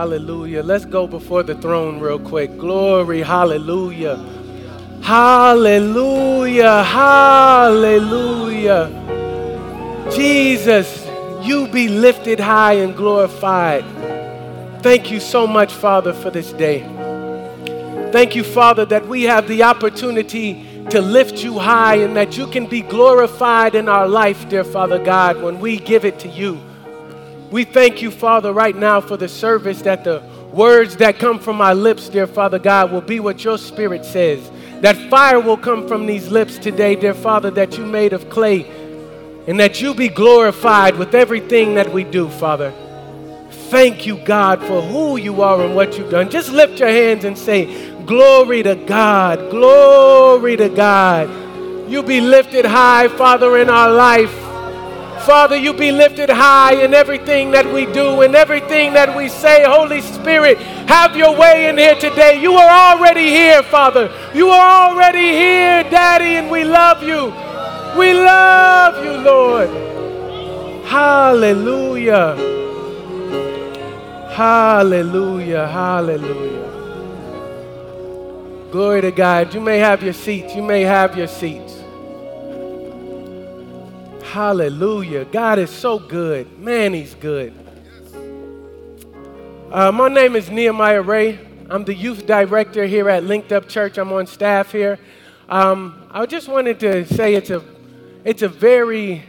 hallelujah. Let's go before the throne real quick. Glory, hallelujah. Hallelujah, hallelujah. Jesus, you be lifted high and glorified. Thank you so much, Father, for this day. Thank you, Father, that we have the opportunity to lift you high and that you can be glorified in our life, dear Father God, when we give it to you. We thank you, Father, right now for the service that the words that come from my lips, dear Father God, will be what your Spirit says. That fire will come from these lips today, dear Father, that you made of clay, and that you be glorified with everything that we do, Father. Thank you, God, for who you are and what you've done. Just lift your hands and say, Glory to God. Glory to God. You be lifted high, Father, in our life. Father, you be lifted high in everything that we do and everything that we say. Holy Spirit, have your way in here today. You are already here, Father. You are already here, Daddy, and we love you. We love you, Lord. Hallelujah. Hallelujah. Hallelujah. Glory to God. You may have your seats. You may have your seats. Hallelujah. God is so good. Man, He's good. Uh, my name is Nehemiah Ray. I'm the youth director here at Linked Up Church. I'm on staff here. Um, I just wanted to say it's a, it's a very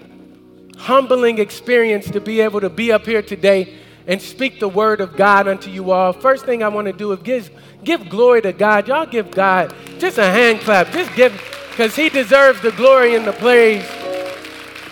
humbling experience to be able to be up here today and speak the word of God unto you all. First thing I want to do is give Give glory to God. Y'all give God just a hand clap. Just give, because He deserves the glory and the praise.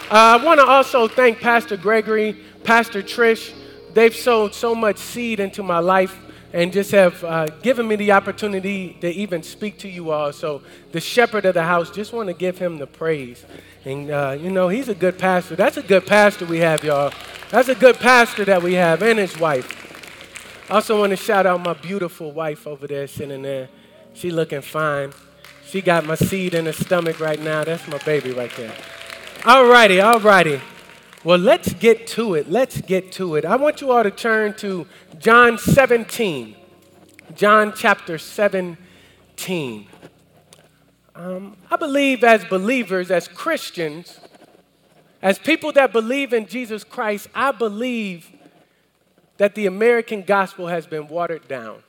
Uh, I want to also thank Pastor Gregory, Pastor Trish. They've sowed so much seed into my life and just have uh, given me the opportunity to even speak to you all. So, the shepherd of the house, just want to give him the praise. And, uh, you know, he's a good pastor. That's a good pastor we have, y'all. That's a good pastor that we have, and his wife. I also want to shout out my beautiful wife over there sitting there. She looking fine. She got my seed in her stomach right now. That's my baby right there. All righty, all righty. Well, let's get to it. Let's get to it. I want you all to turn to John 17. John chapter 17. Um, I believe as believers, as Christians, as people that believe in Jesus Christ, I believe that the American gospel has been watered down.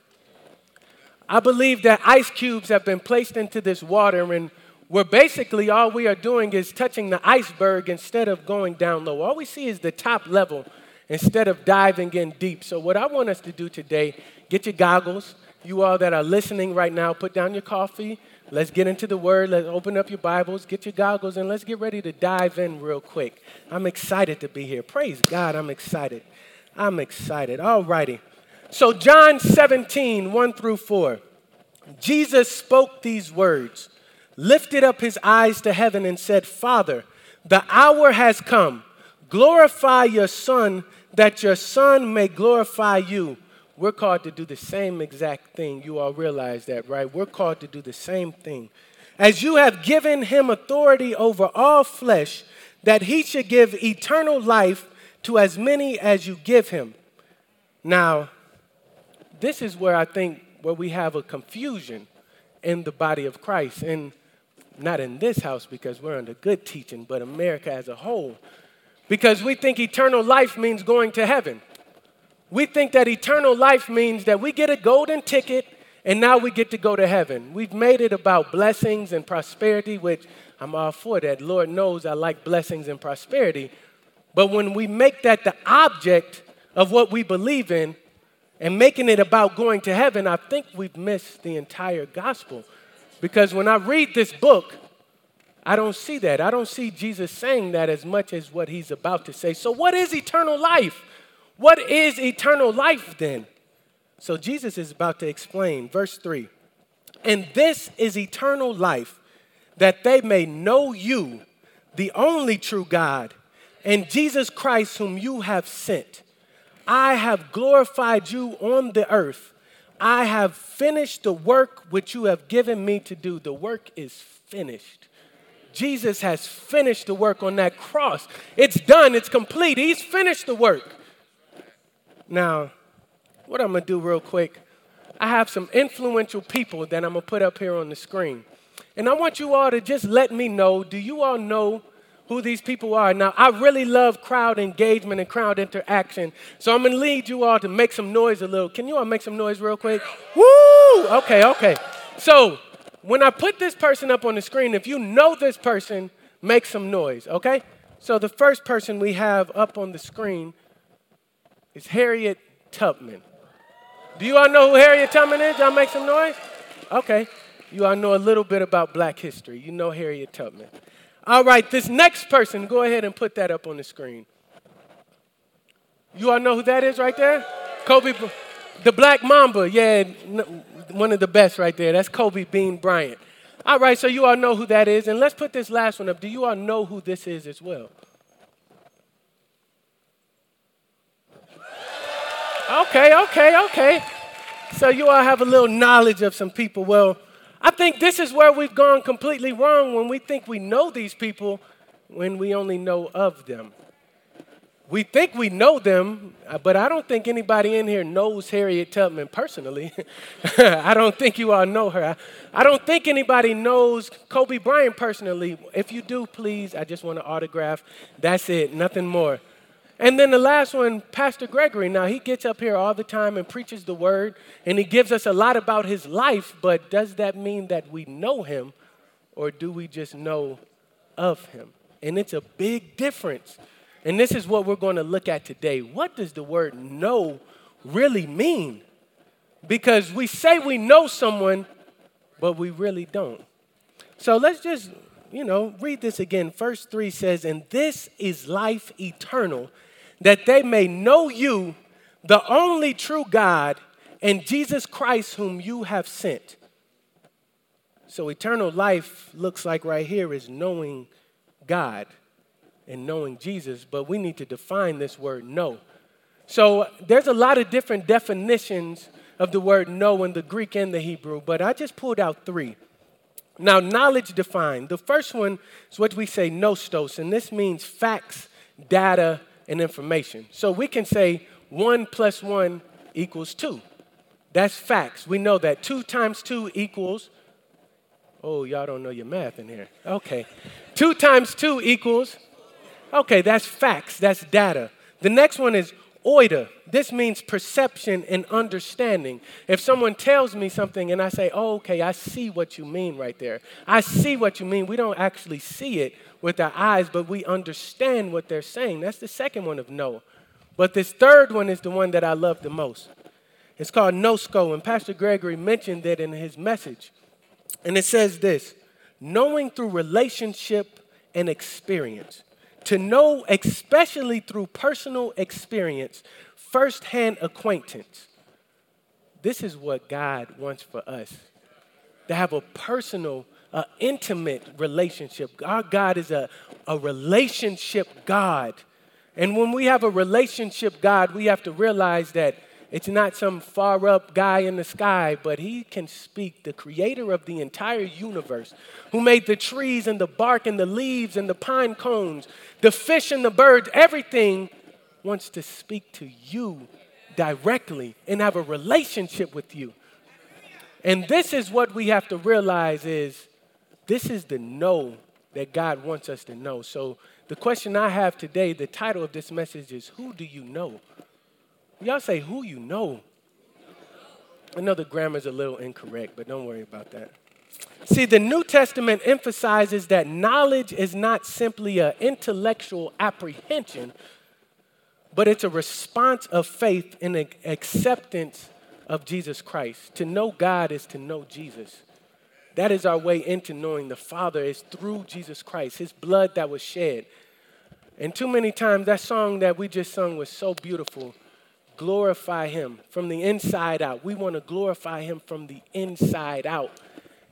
I believe that ice cubes have been placed into this water, and where basically all we are doing is touching the iceberg instead of going down low. All we see is the top level instead of diving in deep. So, what I want us to do today, get your goggles. You all that are listening right now, put down your coffee. Let's get into the word. Let's open up your Bibles, get your goggles, and let's get ready to dive in real quick. I'm excited to be here. Praise God, I'm excited. I'm excited. All righty. So, John 17, 1 through 4. Jesus spoke these words, lifted up his eyes to heaven, and said, Father, the hour has come. Glorify your Son, that your Son may glorify you. We're called to do the same exact thing. You all realize that, right? We're called to do the same thing. As you have given him authority over all flesh, that he should give eternal life to as many as you give him. Now, this is where I think where we have a confusion in the body of Christ, and not in this house because we're under good teaching, but America as a whole. Because we think eternal life means going to heaven. We think that eternal life means that we get a golden ticket and now we get to go to heaven. We've made it about blessings and prosperity, which I'm all for that. Lord knows I like blessings and prosperity. But when we make that the object of what we believe in and making it about going to heaven, I think we've missed the entire gospel. Because when I read this book, I don't see that. I don't see Jesus saying that as much as what he's about to say. So, what is eternal life? What is eternal life then? So, Jesus is about to explain. Verse 3 And this is eternal life, that they may know you, the only true God and Jesus Christ, whom you have sent. I have glorified you on the earth. I have finished the work which you have given me to do. The work is finished. Jesus has finished the work on that cross. It's done, it's complete. He's finished the work. Now, what I'm going to do real quick, I have some influential people that I'm going to put up here on the screen. And I want you all to just let me know do you all know who these people are? Now, I really love crowd engagement and crowd interaction. So I'm to lead you all to make some noise a little. Can you all make some noise real quick? Woo! Okay, okay. So when I put this person up on the screen, if you know this person, make some noise, okay? So the first person we have up on the screen is Harriet Tubman. Do you all know who Harriet Tubman is? Y'all make some noise? Okay. You all know a little bit about black history. You know Harriet Tubman. All right, this next person, go ahead and put that up on the screen. You all know who that is right there? Kobe, the Black Mamba. Yeah, one of the best right there. That's Kobe Bean Bryant. All right, so you all know who that is. And let's put this last one up. Do you all know who this is as well? Okay, okay, okay. So you all have a little knowledge of some people. Well, I think this is where we've gone completely wrong when we think we know these people when we only know of them. We think we know them, uh, but I don't think anybody in here knows Harriet Tubman personally. I don't think you all know her. I don't think anybody knows Kobe Bryant personally. If you do, please, I just want to autograph. That's it, nothing more. And then the last one, Pastor Gregory. Now, he gets up here all the time and preaches the word, and he gives us a lot about his life, but does that mean that we know him, or do we just know of him? And it's a big difference. And this is what we're going to look at today. What does the word know really mean? Because we say we know someone, but we really don't. So let's just, you know, read this again. Verse 3 says, And this is life eternal that they may know you, the only true God, and Jesus Christ, whom you have sent. So, eternal life looks like right here is knowing God and knowing Jesus, but we need to define this word know. So, there's a lot of different definitions of the word know in the Greek and the Hebrew, but I just pulled out three. Now, knowledge defined. The first one is what we say nostos, and this means facts, data, and information. So we can say one plus one equals two. That's facts. We know that two times two equals, oh, y'all don't know your math in here. Okay. two times two equals, okay, that's facts, that's data. The next one is oida. This means perception and understanding. If someone tells me something and I say, oh, okay, I see what you mean right there. I see what you mean. We don't actually see it with our eyes, but we understand what they're saying. That's the second one of no. But this third one is the one that I love the most. It's called Gnosko, and Pastor Gregory mentioned it in his message. And it says this knowing through relationship and experience. To know, especially through personal experience, firsthand acquaintance. This is what God wants for us to have a personal an intimate relationship. Our God is a, a relationship God. And when we have a relationship God, we have to realize that it's not some far up guy in the sky, but he can speak, the creator of the entire universe, who made the trees and the bark and the leaves and the pine cones, the fish and the birds, everything wants to speak to you directly and have a relationship with you. And this is what we have to realize is this is the know that God wants us to know. So, the question I have today, the title of this message is Who do you know? Y'all say, Who you know? I know the grammar's a little incorrect, but don't worry about that. See, the New Testament emphasizes that knowledge is not simply an intellectual apprehension, but it's a response of faith and acceptance of Jesus Christ. To know God is to know Jesus. That is our way into knowing the Father is through Jesus Christ, his blood that was shed. And too many times that song that we just sung was so beautiful. Glorify him from the inside out. We want to glorify him from the inside out.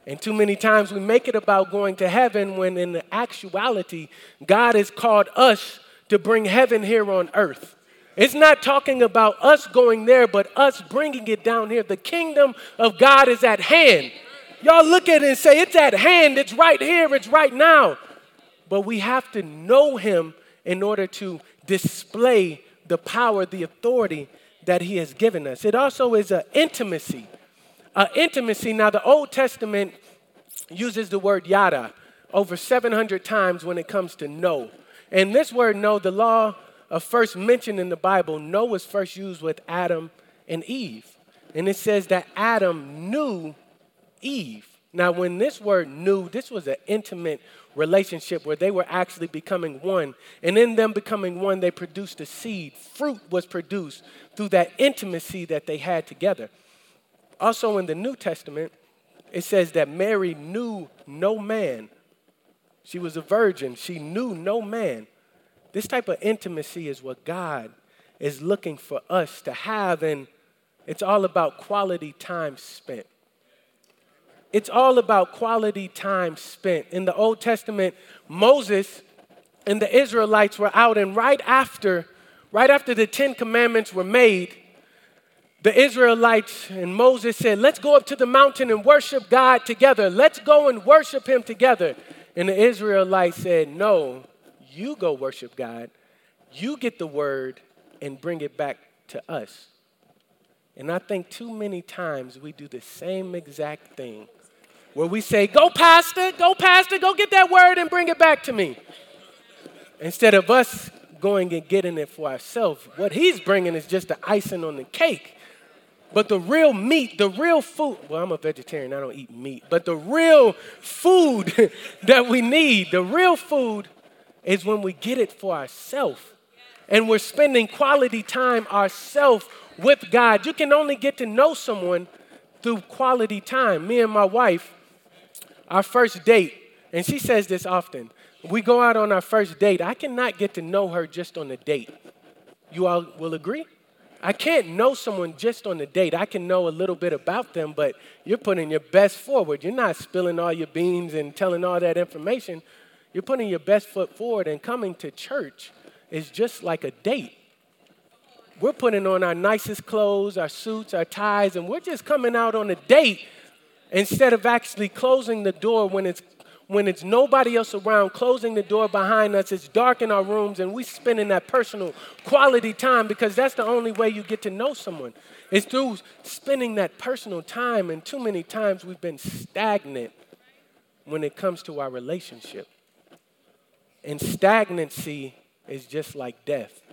And too many times we make it about going to heaven when in actuality, God has called us to bring heaven here on earth. It's not talking about us going there, but us bringing it down here. The kingdom of God is at hand. Y'all look at it and say, It's at hand, it's right here, it's right now. but we have to know him in order to display the power, the authority that he has given us. It also is an intimacy. An intimacy. Now, the Old Testament uses the word yada over 700 times when it comes to know. And this word know, the law of first mention in the Bible, know was first used with Adam and Eve. And it says that Adam knew Eve. Now, when this word knew, this was an intimate relationship where they were actually becoming one. And in them becoming one, they produced a seed. Fruit was produced through that intimacy that they had together. Also, in the New Testament, it says that Mary knew no man. She was a virgin, she knew no man. This type of intimacy is what God is looking for us to have, and it's all about quality time spent. It's all about quality time spent. In the Old Testament, Moses and the Israelites were out, and right after, right after the Ten Commandments were made, the Israelites and Moses said, Let's go up to the mountain and worship God together. Let's go and worship Him together. And the Israelites said, No, you go worship God. You get the word and bring it back to us. And I think too many times we do the same exact thing where we say, Go, Pastor, go, Pastor, go get that word and bring it back to me. Instead of us going and getting it for ourselves, what he's bringing is just the icing on the cake. But the real meat, the real food, well, I'm a vegetarian, I don't eat meat, but the real food that we need, the real food is when we get it for ourselves and we're spending quality time ourselves with God. You can only get to know someone through quality time. Me and my wife, our first date, and she says this often. We go out on our first date. I cannot get to know her just on the date. You all will agree? I can't know someone just on the date. I can know a little bit about them, but you're putting your best forward. You're not spilling all your beans and telling all that information. You're putting your best foot forward, and coming to church is just like a date. We're putting on our nicest clothes, our suits, our ties, and we're just coming out on a date instead of actually closing the door when it's when it's nobody else around, closing the door behind us, it's dark in our rooms, and we spending that personal quality time because that's the only way you get to know someone. It's through spending that personal time, and too many times we've been stagnant when it comes to our relationship. And stagnancy is just like death.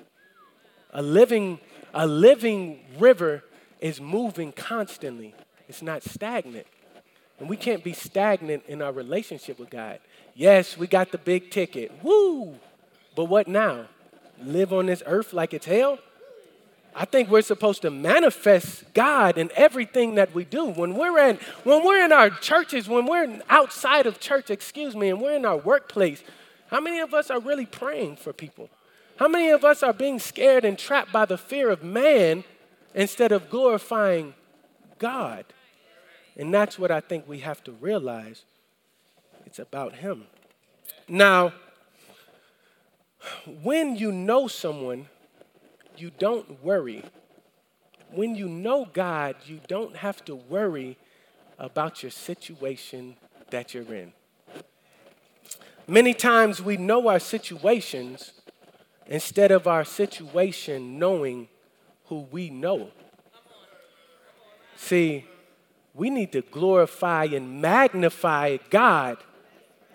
A living, a living river is moving constantly. It's not stagnant. And we can't be stagnant in our relationship with God. Yes, we got the big ticket. Woo! But what now? Live on this earth like it's hell? I think we're supposed to manifest God in everything that we do. When we're in, when we're in our churches, when we're outside of church, excuse me, and we're in our workplace, how many of us are really praying for people? How many of us are being scared and trapped by the fear of man instead of glorifying God? And that's what I think we have to realize. It's about Him. Now, when you know someone, you don't worry. When you know God, you don't have to worry about your situation that you're in. Many times we know our situations instead of our situation knowing who we know. See, we need to glorify and magnify God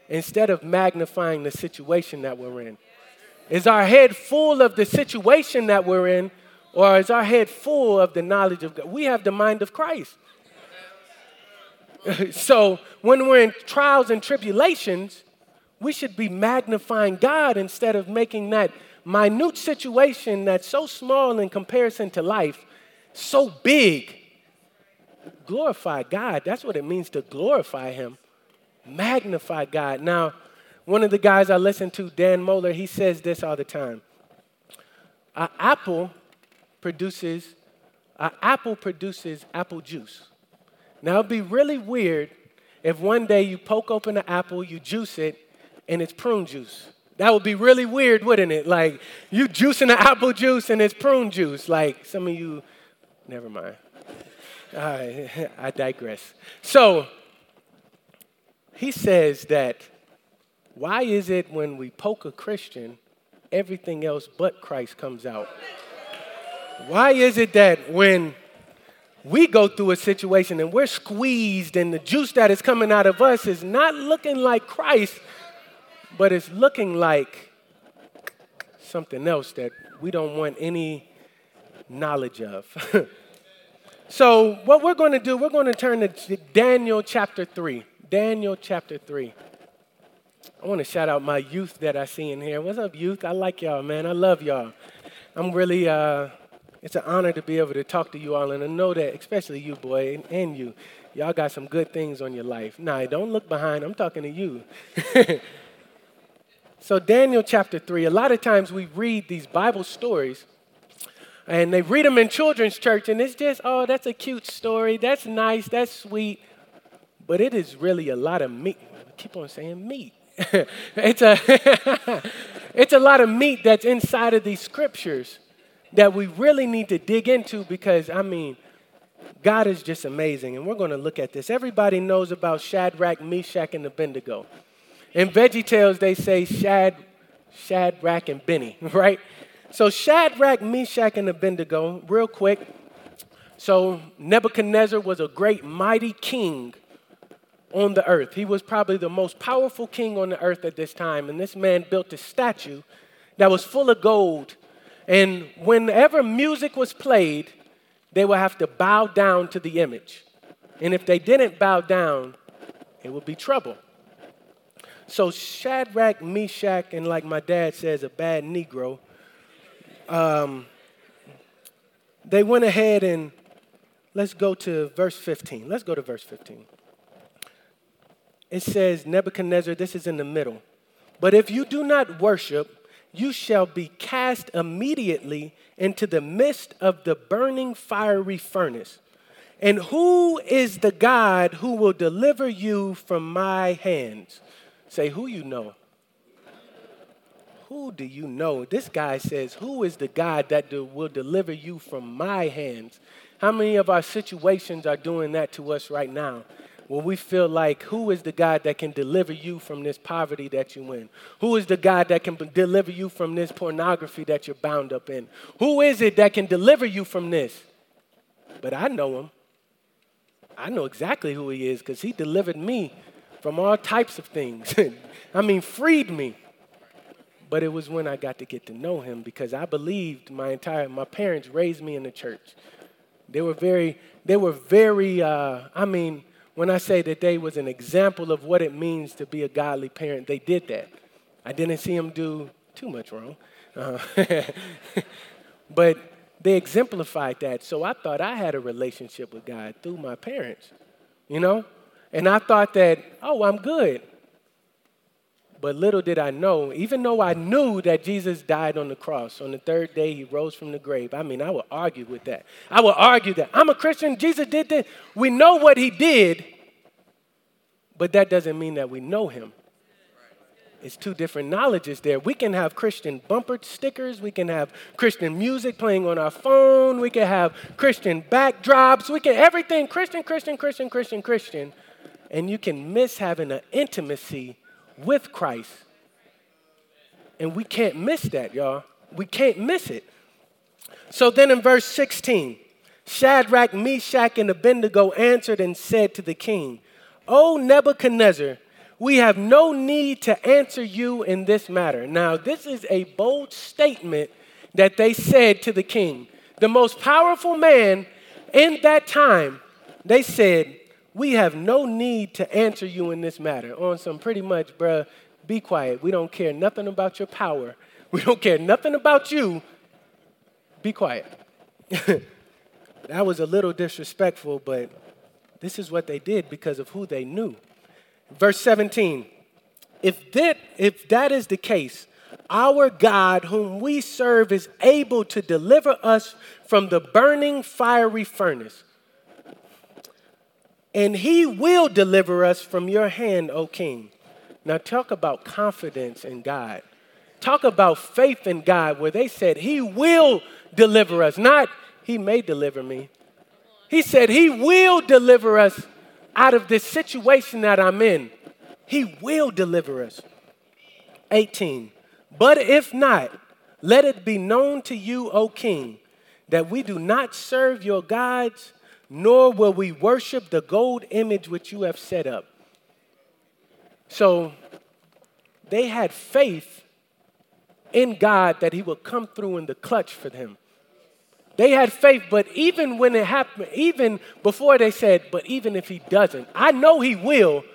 instead of magnifying the situation that we're in. Is our head full of the situation that we're in, or is our head full of the knowledge of God? We have the mind of Christ. so when we're in trials and tribulations, we should be magnifying God instead of making that minute situation that's so small in comparison to life so big glorify God. That's what it means to glorify Him, magnify God. Now, one of the guys I listen to, Dan Mohler, he says this all the time. An apple produces, an apple produces apple juice. Now it'd be really weird if one day you poke open an apple, you juice it, and it's prune juice. That would be really weird, wouldn't it? Like you juicing the apple juice and it's prune juice. Like some of you, never mind. I, uh, I digress. So he says that Why is it when we poke a Christian, everything else but Christ comes out? Why is it that when we go through a situation and we're squeezed and the juice that is coming out of us is not looking like Christ, but it's looking like something else that we don't want any knowledge of? so, what we're going to do, we're going to turn to Daniel chapter 3. Daniel chapter 3. I want to shout out my youth that I see in here. What's up, youth? I like y'all, man. I love y'all. I'm really, uh, it's an honor to be able to talk to you all, and I know that, especially you, boy, and you, y'all got some good things on your life. Nah, don't look behind. I'm talking to you. so, Daniel chapter 3, a lot of times we read these Bible stories, and they read them in children's church, and it's just, oh, that's a cute story. That's nice. That's sweet. But it is really a lot of meat. I keep on saying meat. it's, a it's a lot of meat that's inside of these scriptures that we really need to dig into because, I mean, God is just amazing. And we're going to look at this. Everybody knows about Shadrach, Meshach, and Abednego. In Veggie Tales, they say Shad, Shadrach, and Benny, right? So Shadrach, Meshach, and Abednego, real quick. So Nebuchadnezzar was a great, mighty king on the earth. He was probably the most powerful king on the earth at this time. And this man built a statue that was full of gold and whenever music was played, they would have to bow down to the image. And if they didn't bow down, it would be trouble. So Shadrach, Meshach, and like my dad says, a bad Negro, um, they went ahead and let's go to verse 15. Let's go to verse 15. It says, Nebuchadnezzar, this is in the middle. But if you do not worship, you shall be cast immediately into the midst of the burning fiery furnace. And who is the God who will deliver you from my hands? Say, who you know? Who do you know? This guy says, Who is the God that will deliver you from my hands? How many of our situations are doing that to us right now? when we feel like who is the God that can deliver you from this poverty that you're in? Who is the God that can deliver you from this pornography that you're bound up in? Who is it that can deliver you from this? But I know him. I know exactly who he is because he delivered me from all types of things. I mean, freed me. But it was when I got to get to know him because I believed my entire, my parents raised me in the church. They were very, they were very, uh, I mean, when I say that they was an example of what it means to be a godly parent, they did that. I didn't see them do too much wrong. Uh, but they exemplified that. So I thought I had a relationship with God through my parents, you know? And I thought that, oh, I'm good. But little did I know, even though I knew that Jesus died on the cross, on the third day he rose from the grave. I mean, I would argue with that. I would argue that I'm a Christian, Jesus did this. We know what he did, but that doesn't mean that we know him. It's two different knowledges there. We can have Christian bumper stickers. We can have Christian music playing on our phone. We can have Christian backdrops. We can everything Christian, Christian, Christian, Christian, Christian. And you can miss having an intimacy with Christ. And we can't miss that, y'all. We can't miss it. So then in verse 16, Shadrach, Meshach, and Abednego answered and said to the king, O Nebuchadnezzar, we have no need to answer you in this matter. Now, this is a bold statement that they said to the king. The most powerful man in that time, they said, we have no need to answer you in this matter. On some pretty much, bruh, be quiet. We don't care nothing about your power. We don't care nothing about you. Be quiet. that was a little disrespectful, but this is what they did because of who they knew. Verse 17 if that, if that is the case, our God, whom we serve, is able to deliver us from the burning fiery furnace and he will deliver us from your hand, O king. Now, talk about confidence in God. Talk about faith in God, where they said, He will deliver us, not He may deliver me. He said, He will deliver us out of this situation that I'm in. He will deliver us. 18. But if not, let it be known to you, O king, that we do not serve your gods, nor will we worship the gold image which you have set up. So they had faith in God that he would come through in the clutch for them. They had faith, but even when it happened, even before they said, but even if he doesn't, I know he will,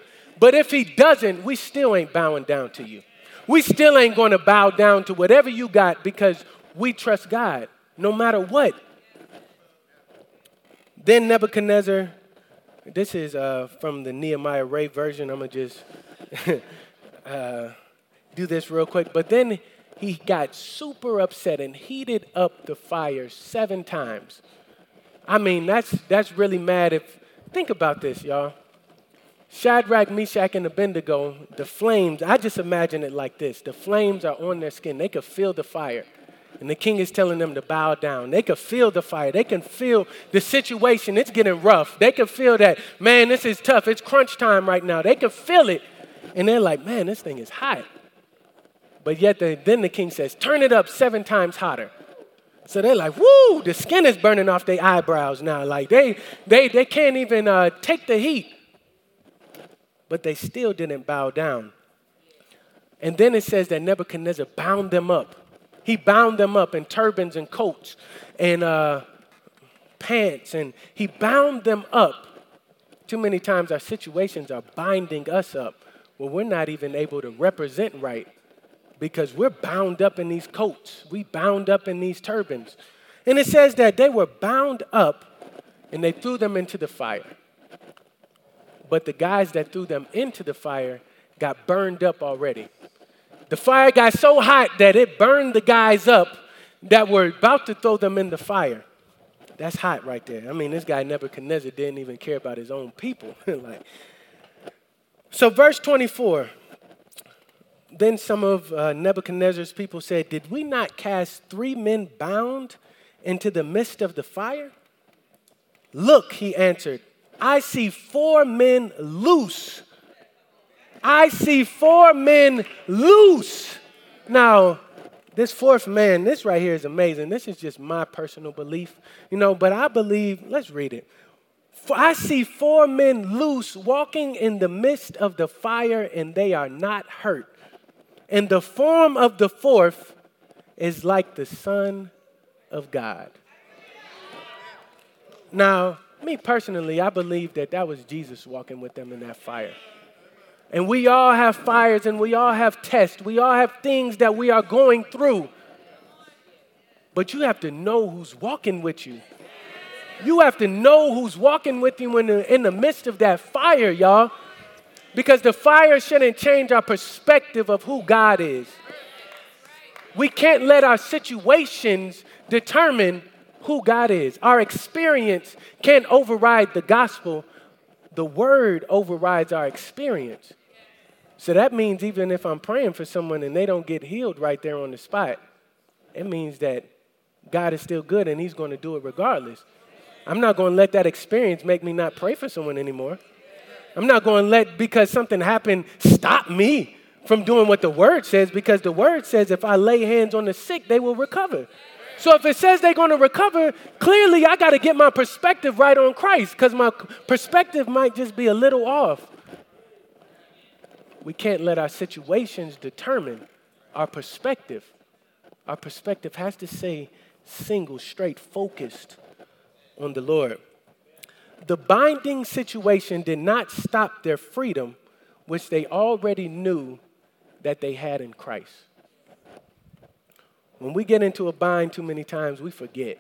but if he doesn't, we still ain't bowing down to you. We still ain't going to bow down to whatever you got because we trust God no matter what. Then Nebuchadnezzar, this is uh, from the Nehemiah Ray version. I'm going to just uh, do this real quick. But then he got super upset and heated up the fire seven times. I mean, that's, that's really mad if, think about this, y'all. Shadrach, Meshach, and Abednego, the flames, I just imagine it like this the flames are on their skin. They could feel the fire. And the king is telling them to bow down. They can feel the fire. They can feel the situation. It's getting rough. They can feel that, man, this is tough. It's crunch time right now. They can feel it. And they're like, man, this thing is hot. But yet, the, then the king says, turn it up seven times hotter. So they're like, woo, the skin is burning off their eyebrows now. Like they, they, they can't even uh, take the heat but they still didn't bow down. And then it says that Nebuchadnezzar bound them up. He bound them up in turbans and coats and uh, pants, and he bound them up. Too many times our situations are binding us up where we're not even able to represent right because we're bound up in these coats, we bound up in these turbans. And it says that they were bound up and they threw them into the fire but the guys that threw them into the fire got burned up already. The fire got so hot that it burned the guys up that were about to throw them in the fire. That's hot right there. I mean, this guy Nebuchadnezzar didn't even care about his own people. like, so, verse 24. Then some of uh, Nebuchadnezzar's people said, Did we not cast three men bound into the midst of the fire? Look, he answered, I see four men loose. I see four men loose. Now, this fourth man, this right here is amazing. This is just my personal belief, you know, but I believe, let's read it. I see four men loose walking in the midst of the fire, and they are not hurt. And the form of the fourth is like the Son of God. Now, me personally, I believe that that was Jesus walking with them in that fire. And we all have fires and we all have tests. We all have things that we are going through. But you have to know who's walking with you. You have to know who's walking with you in the, in the midst of that fire, y'all. Because the fire shouldn't change our perspective of who God is. We can't let our situations determine who God is. Our experience can't override the gospel, the word overrides our experience. So that means even if I'm praying for someone and they don't get healed right there on the spot, it means that God is still good and He's going to do it regardless. I'm not going to let that experience make me not pray for someone anymore. I'm not going to let, because something happened, stop me from doing what the word says, because the word says if I lay hands on the sick, they will recover. So if it says they're going to recover, clearly I got to get my perspective right on Christ because my perspective might just be a little off. We can't let our situations determine our perspective. Our perspective has to say single, straight, focused on the Lord. The binding situation did not stop their freedom, which they already knew that they had in Christ. When we get into a bind too many times, we forget.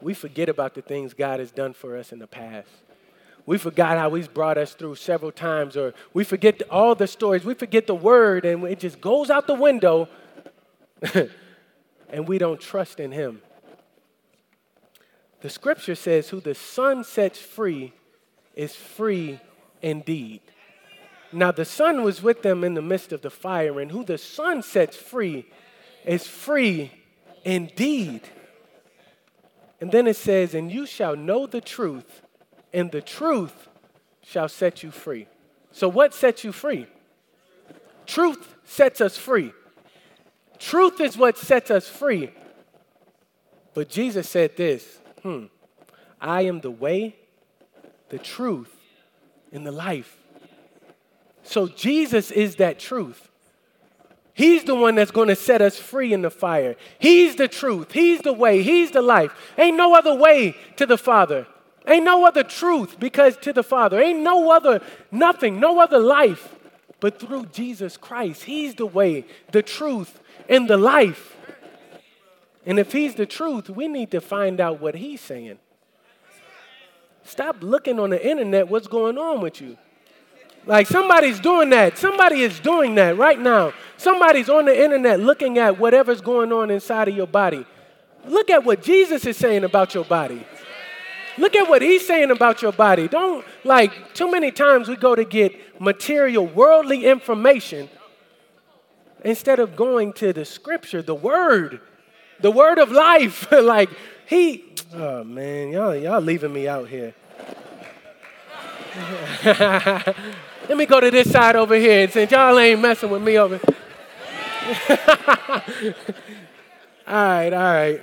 We forget about the things God has done for us in the past. We forgot how He's brought us through several times, or we forget all the stories. We forget the word, and it just goes out the window, and we don't trust in Him. The scripture says, Who the Son sets free is free indeed. Now, the Son was with them in the midst of the fire, and who the Son sets free is free indeed. And then it says, And you shall know the truth, and the truth shall set you free. So, what sets you free? Truth sets us free. Truth is what sets us free. But Jesus said this hmm, I am the way, the truth, and the life. So Jesus is that truth. He's the one that's going to set us free in the fire. He's the truth. He's the way. He's the life. Ain't no other way to the Father. Ain't no other truth because to the Father. Ain't no other, nothing, no other life but through Jesus Christ. He's the way, the truth, and the life. And if He's the truth, we need to find out what He's saying. Stop looking on the internet what's going on with you. Like somebody's doing that. Somebody is doing that right now. Somebody's on the internet looking at whatever's going on inside of your body. Look at what Jesus is saying about your body. Look at what he's saying about your body. Don't, like, too many times we go to get material, worldly information instead of going to the scripture, the word, the word of life. like, he, oh man, y'all, y'all leaving me out here. Let me go to this side over here since y'all ain't messing with me over. all right, all right.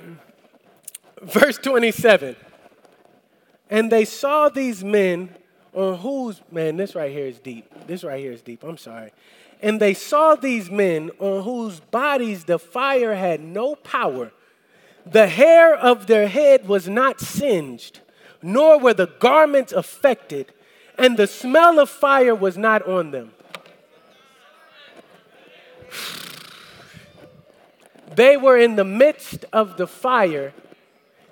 Verse 27. And they saw these men on whose, man, this right here is deep. This right here is deep. I'm sorry. And they saw these men on whose bodies the fire had no power. The hair of their head was not singed, nor were the garments affected and the smell of fire was not on them. They were in the midst of the fire.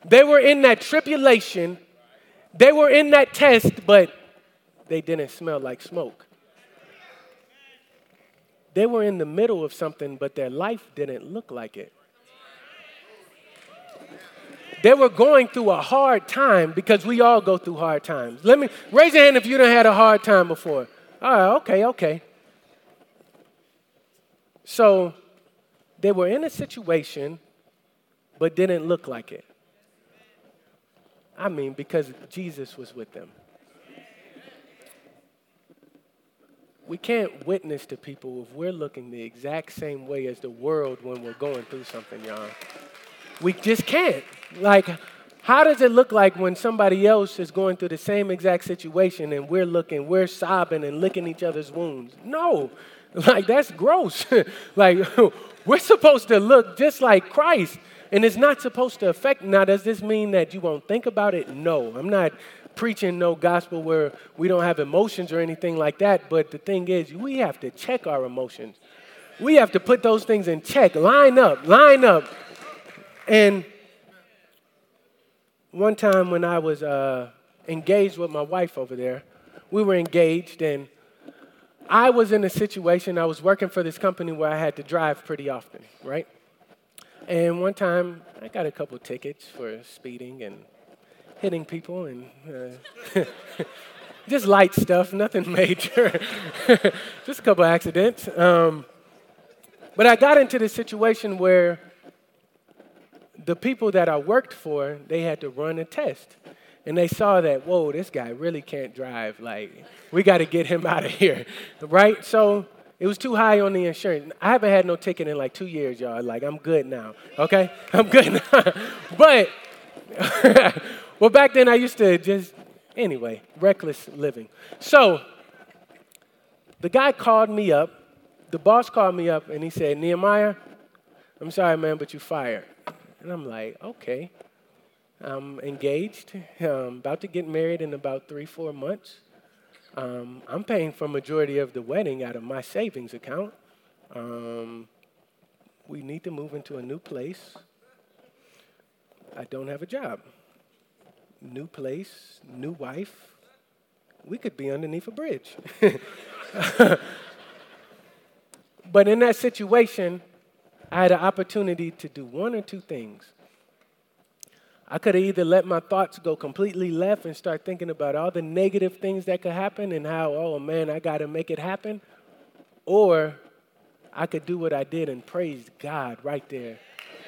They were in that tribulation. They were in that test, but they didn't smell like smoke. They were in the middle of something, but their life didn't look like it. They were going through a hard time because we all go through hard times. Let me raise your hand if you done had a hard time before. All right, okay, okay. So they were in a situation, but didn't look like it. I mean, because Jesus was with them. We can't witness to people if we're looking the exact same way as the world when we're going through something, y'all. We just can't. Like, how does it look like when somebody else is going through the same exact situation and we're looking, we're sobbing and licking each other's wounds? No, like that's gross. like, we're supposed to look just like Christ, and it's not supposed to affect. Now, does this mean that you won't think about it? No, I'm not preaching no gospel where we don't have emotions or anything like that, but the thing is, we have to check our emotions. We have to put those things in check, line up, line up. And one time when I was uh, engaged with my wife over there, we were engaged, and I was in a situation, I was working for this company where I had to drive pretty often, right? And one time, I got a couple tickets for speeding and hitting people and uh, just light stuff, nothing major, just a couple accidents. Um, but I got into the situation where the people that I worked for, they had to run a test. And they saw that, whoa, this guy really can't drive. Like, we got to get him out of here, right? So it was too high on the insurance. I haven't had no ticket in like two years, y'all. Like, I'm good now, okay? I'm good now. but, well, back then I used to just, anyway, reckless living. So, the guy called me up, the boss called me up, and he said, Nehemiah, I'm sorry, man, but you fired. And I'm like, okay. I'm engaged, I'm about to get married in about three, four months. Um, I'm paying for majority of the wedding out of my savings account. Um, we need to move into a new place. I don't have a job. New place, new wife. We could be underneath a bridge. but in that situation, I had an opportunity to do one or two things. I could have either let my thoughts go completely left and start thinking about all the negative things that could happen and how, oh man, I got to make it happen. Or I could do what I did and praise God right there.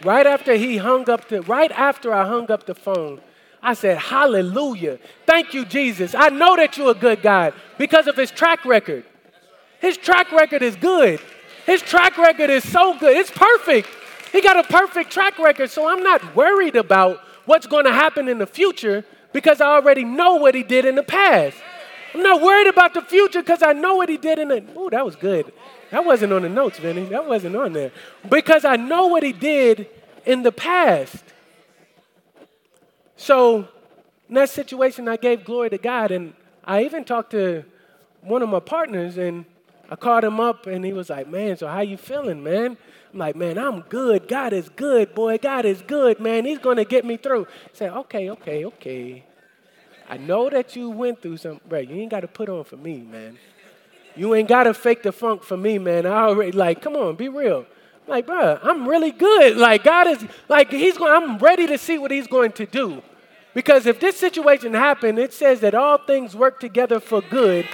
Right after he hung up the, right after I hung up the phone, I said, Hallelujah. Thank you, Jesus. I know that you're a good God because of his track record. His track record is good. His track record is so good. It's perfect. He got a perfect track record. So I'm not worried about what's going to happen in the future because I already know what he did in the past. I'm not worried about the future because I know what he did in the. Oh, that was good. That wasn't on the notes, Vinny. That wasn't on there. Because I know what he did in the past. So, in that situation, I gave glory to God. And I even talked to one of my partners and I called him up and he was like, Man, so how you feeling, man? I'm like, Man, I'm good. God is good, boy. God is good, man. He's going to get me through. He said, Okay, okay, okay. I know that you went through something, bro. You ain't got to put on for me, man. You ain't got to fake the funk for me, man. I already, like, come on, be real. Like, bro, I'm really good. Like, God is, like, He's going, I'm ready to see what He's going to do. Because if this situation happened, it says that all things work together for good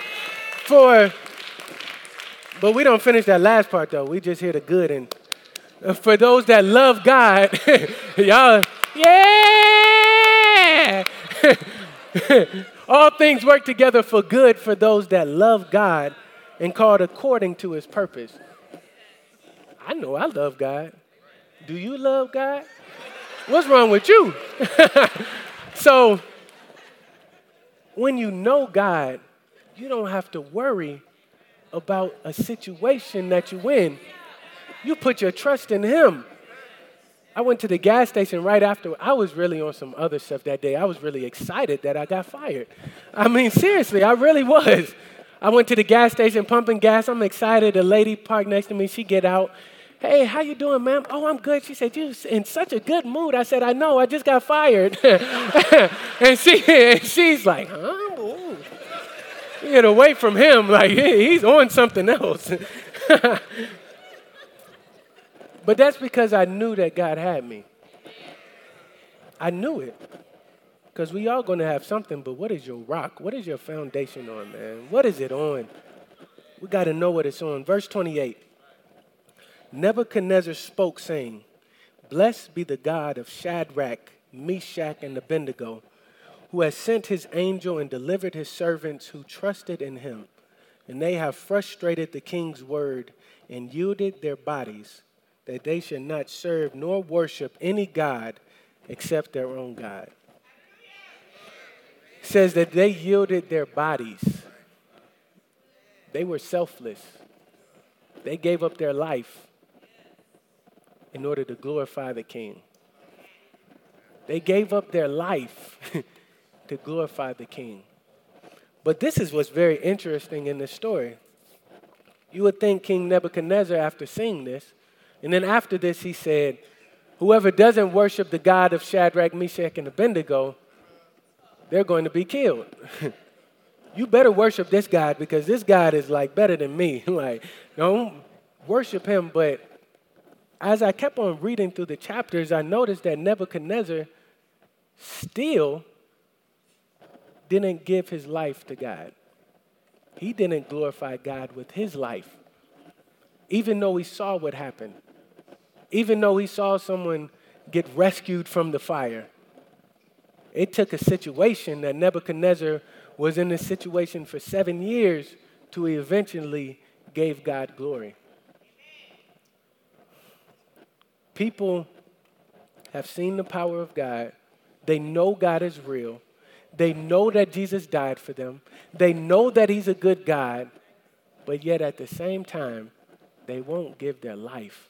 for, but we don't finish that last part though. We just hear the good. And uh, for those that love God, y'all, yeah! all things work together for good for those that love God and called according to his purpose. I know I love God. Do you love God? What's wrong with you? so, when you know God, you don't have to worry about a situation that you in. You put your trust in Him. I went to the gas station right after. I was really on some other stuff that day. I was really excited that I got fired. I mean, seriously, I really was. I went to the gas station pumping gas. I'm excited. A lady parked next to me. She get out. Hey, how you doing, ma'am? Oh, I'm good. She said, you in such a good mood. I said, I know. I just got fired. and she, and she's like, huh? Get away from him. Like he's on something else. but that's because I knew that God had me. I knew it. Because we all going to have something, but what is your rock? What is your foundation on, man? What is it on? We got to know what it's on. Verse 28 Nebuchadnezzar spoke, saying, Blessed be the God of Shadrach, Meshach, and Abednego who has sent his angel and delivered his servants who trusted in him. And they have frustrated the king's word and yielded their bodies, that they should not serve nor worship any God except their own God. It says that they yielded their bodies. They were selfless. They gave up their life in order to glorify the king. They gave up their life to glorify the king. But this is what's very interesting in this story. You would think King Nebuchadnezzar, after seeing this, and then after this, he said, Whoever doesn't worship the God of Shadrach, Meshach, and Abednego, they're going to be killed. you better worship this God because this God is like better than me. like, don't worship him. But as I kept on reading through the chapters, I noticed that Nebuchadnezzar still didn't give his life to God. He didn't glorify God with his life, even though he saw what happened, even though he saw someone get rescued from the fire. It took a situation that Nebuchadnezzar was in this situation for seven years to eventually gave God glory. People have seen the power of God. They know God is real. They know that Jesus died for them. They know that He's a good God, but yet at the same time, they won't give their life.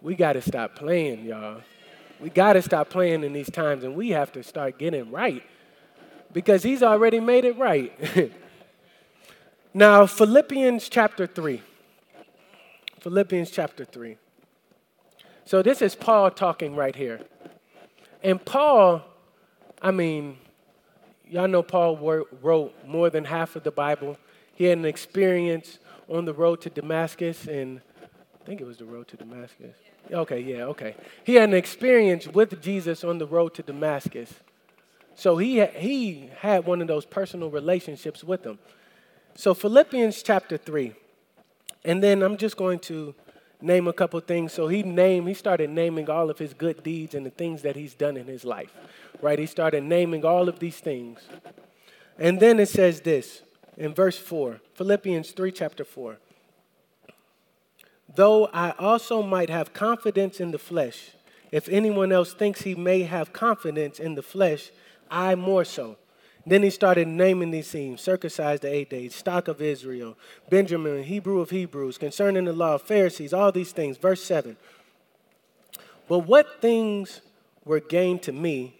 We got to stop playing, y'all. We got to stop playing in these times, and we have to start getting right because He's already made it right. now, Philippians chapter 3. Philippians chapter 3. So, this is Paul talking right here. And Paul I mean, y'all know Paul wrote more than half of the Bible. He had an experience on the road to Damascus, and I think it was the road to Damascus. Okay, yeah, okay. He had an experience with Jesus on the road to Damascus. So he, he had one of those personal relationships with him. So, Philippians chapter 3. And then I'm just going to name a couple things. So he named, he started naming all of his good deeds and the things that he's done in his life. Right? He started naming all of these things. And then it says this in verse 4, Philippians 3, chapter 4. though I also might have confidence in the flesh. If anyone else thinks he may have confidence in the flesh, I more so. Then he started naming these things circumcised the eight days, stock of Israel, Benjamin, Hebrew of Hebrews, concerning the law, of Pharisees, all these things. Verse 7. But what things were gained to me,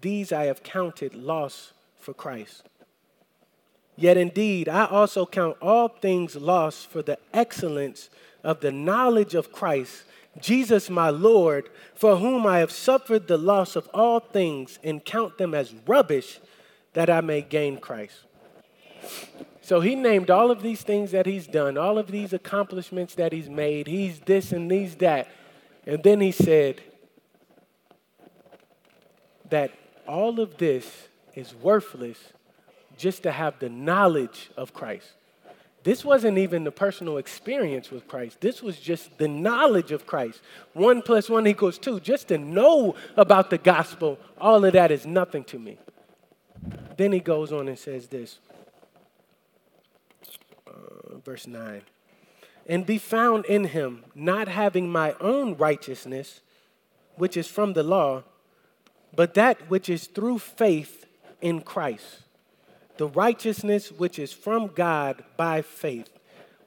these I have counted loss for Christ. Yet indeed, I also count all things lost for the excellence of the knowledge of Christ, Jesus my Lord, for whom I have suffered the loss of all things and count them as rubbish that I may gain Christ. So he named all of these things that he's done, all of these accomplishments that he's made. He's this and he's that. And then he said that all of this is worthless just to have the knowledge of Christ. This wasn't even the personal experience with Christ. This was just the knowledge of Christ. One plus one equals two. Just to know about the gospel, all of that is nothing to me. Then he goes on and says this, uh, verse 9 and be found in him, not having my own righteousness, which is from the law, but that which is through faith in Christ the righteousness which is from God by faith.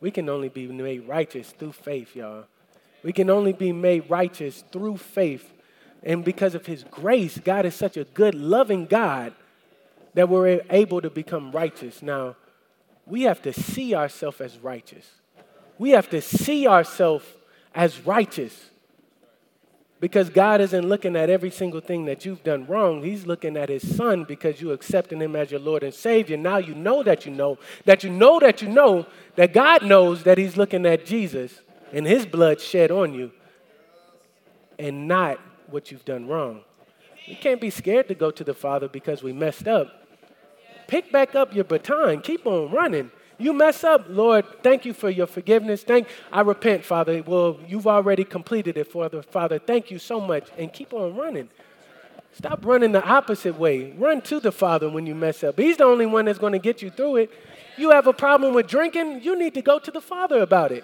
We can only be made righteous through faith, y'all. We can only be made righteous through faith. And because of His grace, God is such a good, loving God that we're able to become righteous. Now, we have to see ourselves as righteous. We have to see ourselves as righteous. Because God isn't looking at every single thing that you've done wrong. He's looking at his son because you accepted him as your Lord and Savior. Now you know that you know, that you know that you know, that God knows that he's looking at Jesus and his blood shed on you and not what you've done wrong. We can't be scared to go to the Father because we messed up. Pick back up your baton, keep on running. You mess up, Lord, thank you for your forgiveness. Thank I repent, Father. Well, you've already completed it, Father. Father, thank you so much. And keep on running. Stop running the opposite way. Run to the Father when you mess up. He's the only one that's going to get you through it. You have a problem with drinking, you need to go to the Father about it.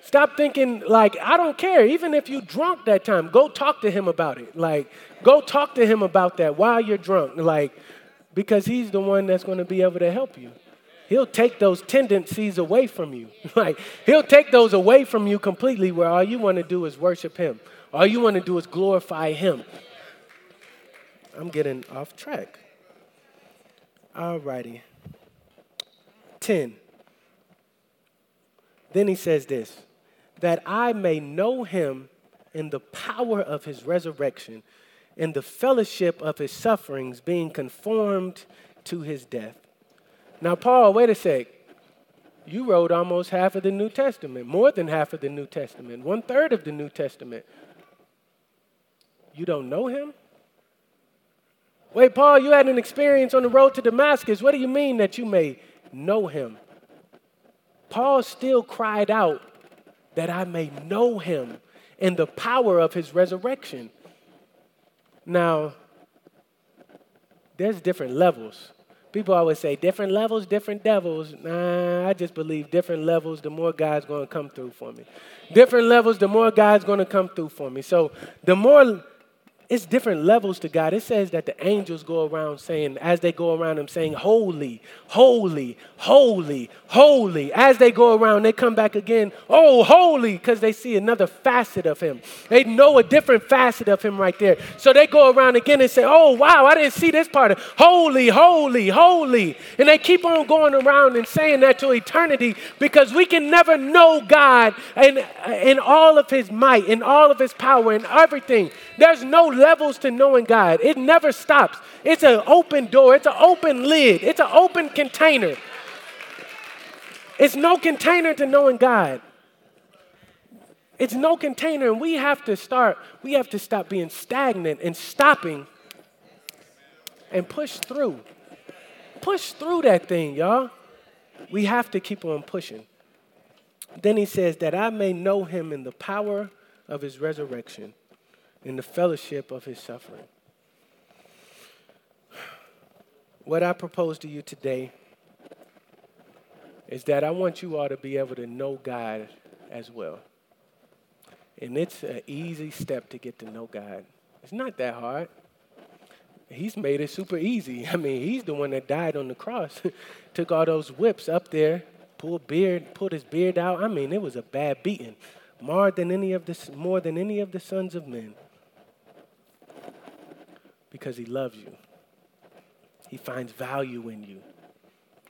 Stop thinking like I don't care. Even if you drunk that time, go talk to him about it. Like go talk to him about that while you're drunk. Like because he's the one that's going to be able to help you he'll take those tendencies away from you. like, he'll take those away from you completely where all you want to do is worship him. All you want to do is glorify him. I'm getting off track. All righty. 10. Then he says this that I may know him in the power of his resurrection, in the fellowship of his sufferings, being conformed to his death now, Paul, wait a sec. You wrote almost half of the New Testament, more than half of the New Testament, one third of the New Testament. You don't know him? Wait, Paul, you had an experience on the road to Damascus. What do you mean that you may know him? Paul still cried out that I may know him in the power of his resurrection. Now, there's different levels People always say different levels, different devils. Nah, I just believe different levels, the more God's going to come through for me. Different levels, the more God's going to come through for me. So the more it's different levels to God. It says that the angels go around saying, as they go around them saying, Holy, holy, holy, holy. As they go around, they come back again, Oh, holy, because they see another facet of Him. They know a different facet of Him right there. So they go around again and say, Oh, wow, I didn't see this part of holy, holy, holy. And they keep on going around and saying that to eternity because we can never know God in, in all of His might, in all of His power, in everything. There's no levels to knowing God. It never stops. It's an open door, it's an open lid, it's an open container. It's no container to knowing God. It's no container, and we have to start, we have to stop being stagnant and stopping and push through. Push through that thing, y'all. We have to keep on pushing. Then he says, That I may know him in the power of his resurrection in the fellowship of his suffering. What I propose to you today is that I want you all to be able to know God as well. And it's an easy step to get to know God. It's not that hard. He's made it super easy. I mean, he's the one that died on the cross, took all those whips up there, pulled beard, pulled his beard out. I mean, it was a bad beating, more than any of the more than any of the sons of men, because he loves you. He finds value in you.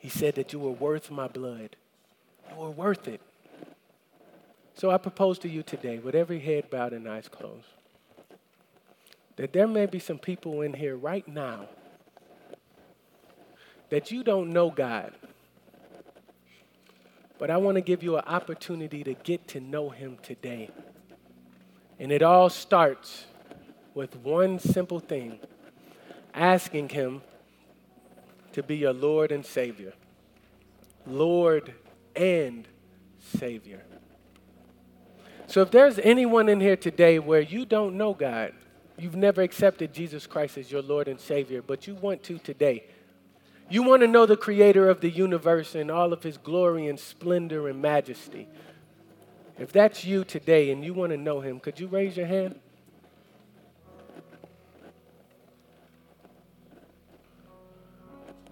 He said that you were worth my blood. You were worth it. So I propose to you today, with every head bowed and eyes closed, that there may be some people in here right now that you don't know God. But I want to give you an opportunity to get to know Him today. And it all starts with one simple thing asking Him to be your Lord and Savior. Lord and Savior. So if there's anyone in here today where you don't know God, you've never accepted Jesus Christ as your Lord and Savior, but you want to today. You want to know the creator of the universe and all of his glory and splendor and majesty. If that's you today and you want to know him, could you raise your hand?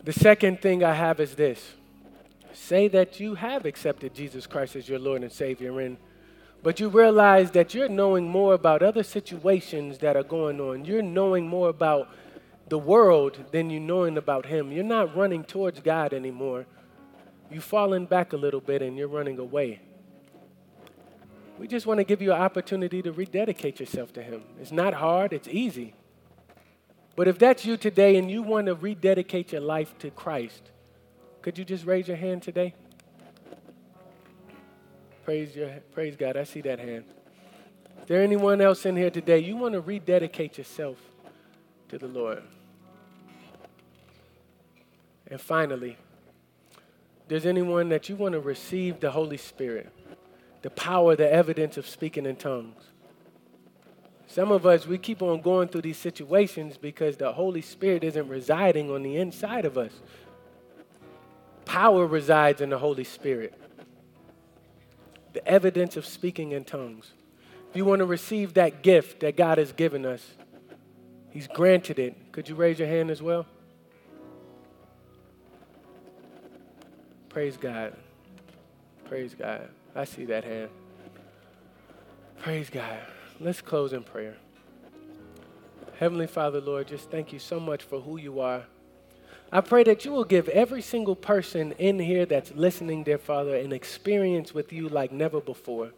The second thing I have is this say that you have accepted Jesus Christ as your Lord and Savior and but you realize that you're knowing more about other situations that are going on. You're knowing more about the world than you're knowing about Him. You're not running towards God anymore. You've fallen back a little bit and you're running away. We just want to give you an opportunity to rededicate yourself to Him. It's not hard, it's easy. But if that's you today and you want to rededicate your life to Christ, could you just raise your hand today? Praise, your, praise God. I see that hand. Is there anyone else in here today? You want to rededicate yourself to the Lord. And finally, there's anyone that you want to receive the Holy Spirit, the power, the evidence of speaking in tongues. Some of us, we keep on going through these situations because the Holy Spirit isn't residing on the inside of us. Power resides in the Holy Spirit the evidence of speaking in tongues. If you want to receive that gift that God has given us, He's granted it. Could you raise your hand as well? Praise God. Praise God. I see that hand. Praise God. Let's close in prayer. Heavenly Father, Lord, just thank you so much for who you are. I pray that you will give every single person in here that's listening, dear Father, an experience with you like never before.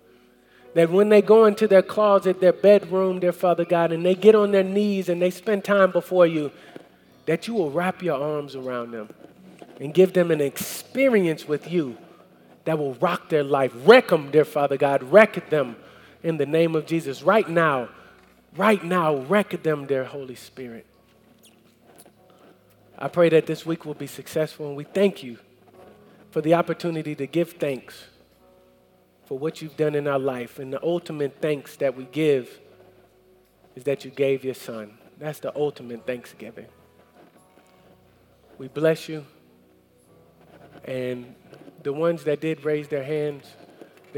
That when they go into their closet, their bedroom, dear Father God, and they get on their knees and they spend time before you, that you will wrap your arms around them and give them an experience with you that will rock their life. Wreck them, dear Father God. Wreck them in the name of Jesus. Right now, right now, wreck them, dear Holy Spirit. I pray that this week will be successful, and we thank you for the opportunity to give thanks for what you've done in our life. And the ultimate thanks that we give is that you gave your son. That's the ultimate thanksgiving. We bless you. And the ones that did raise their hands,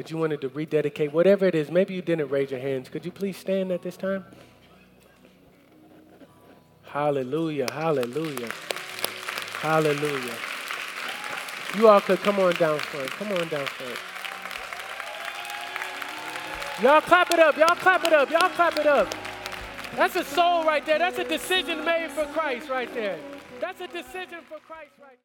that you wanted to rededicate, whatever it is, maybe you didn't raise your hands. Could you please stand at this time? Hallelujah, hallelujah, hallelujah. You all could come on down front. Come on down front. Y'all clap it up. Y'all clap it up. Y'all clap it up. That's a soul right there. That's a decision made for Christ right there. That's a decision for Christ right there.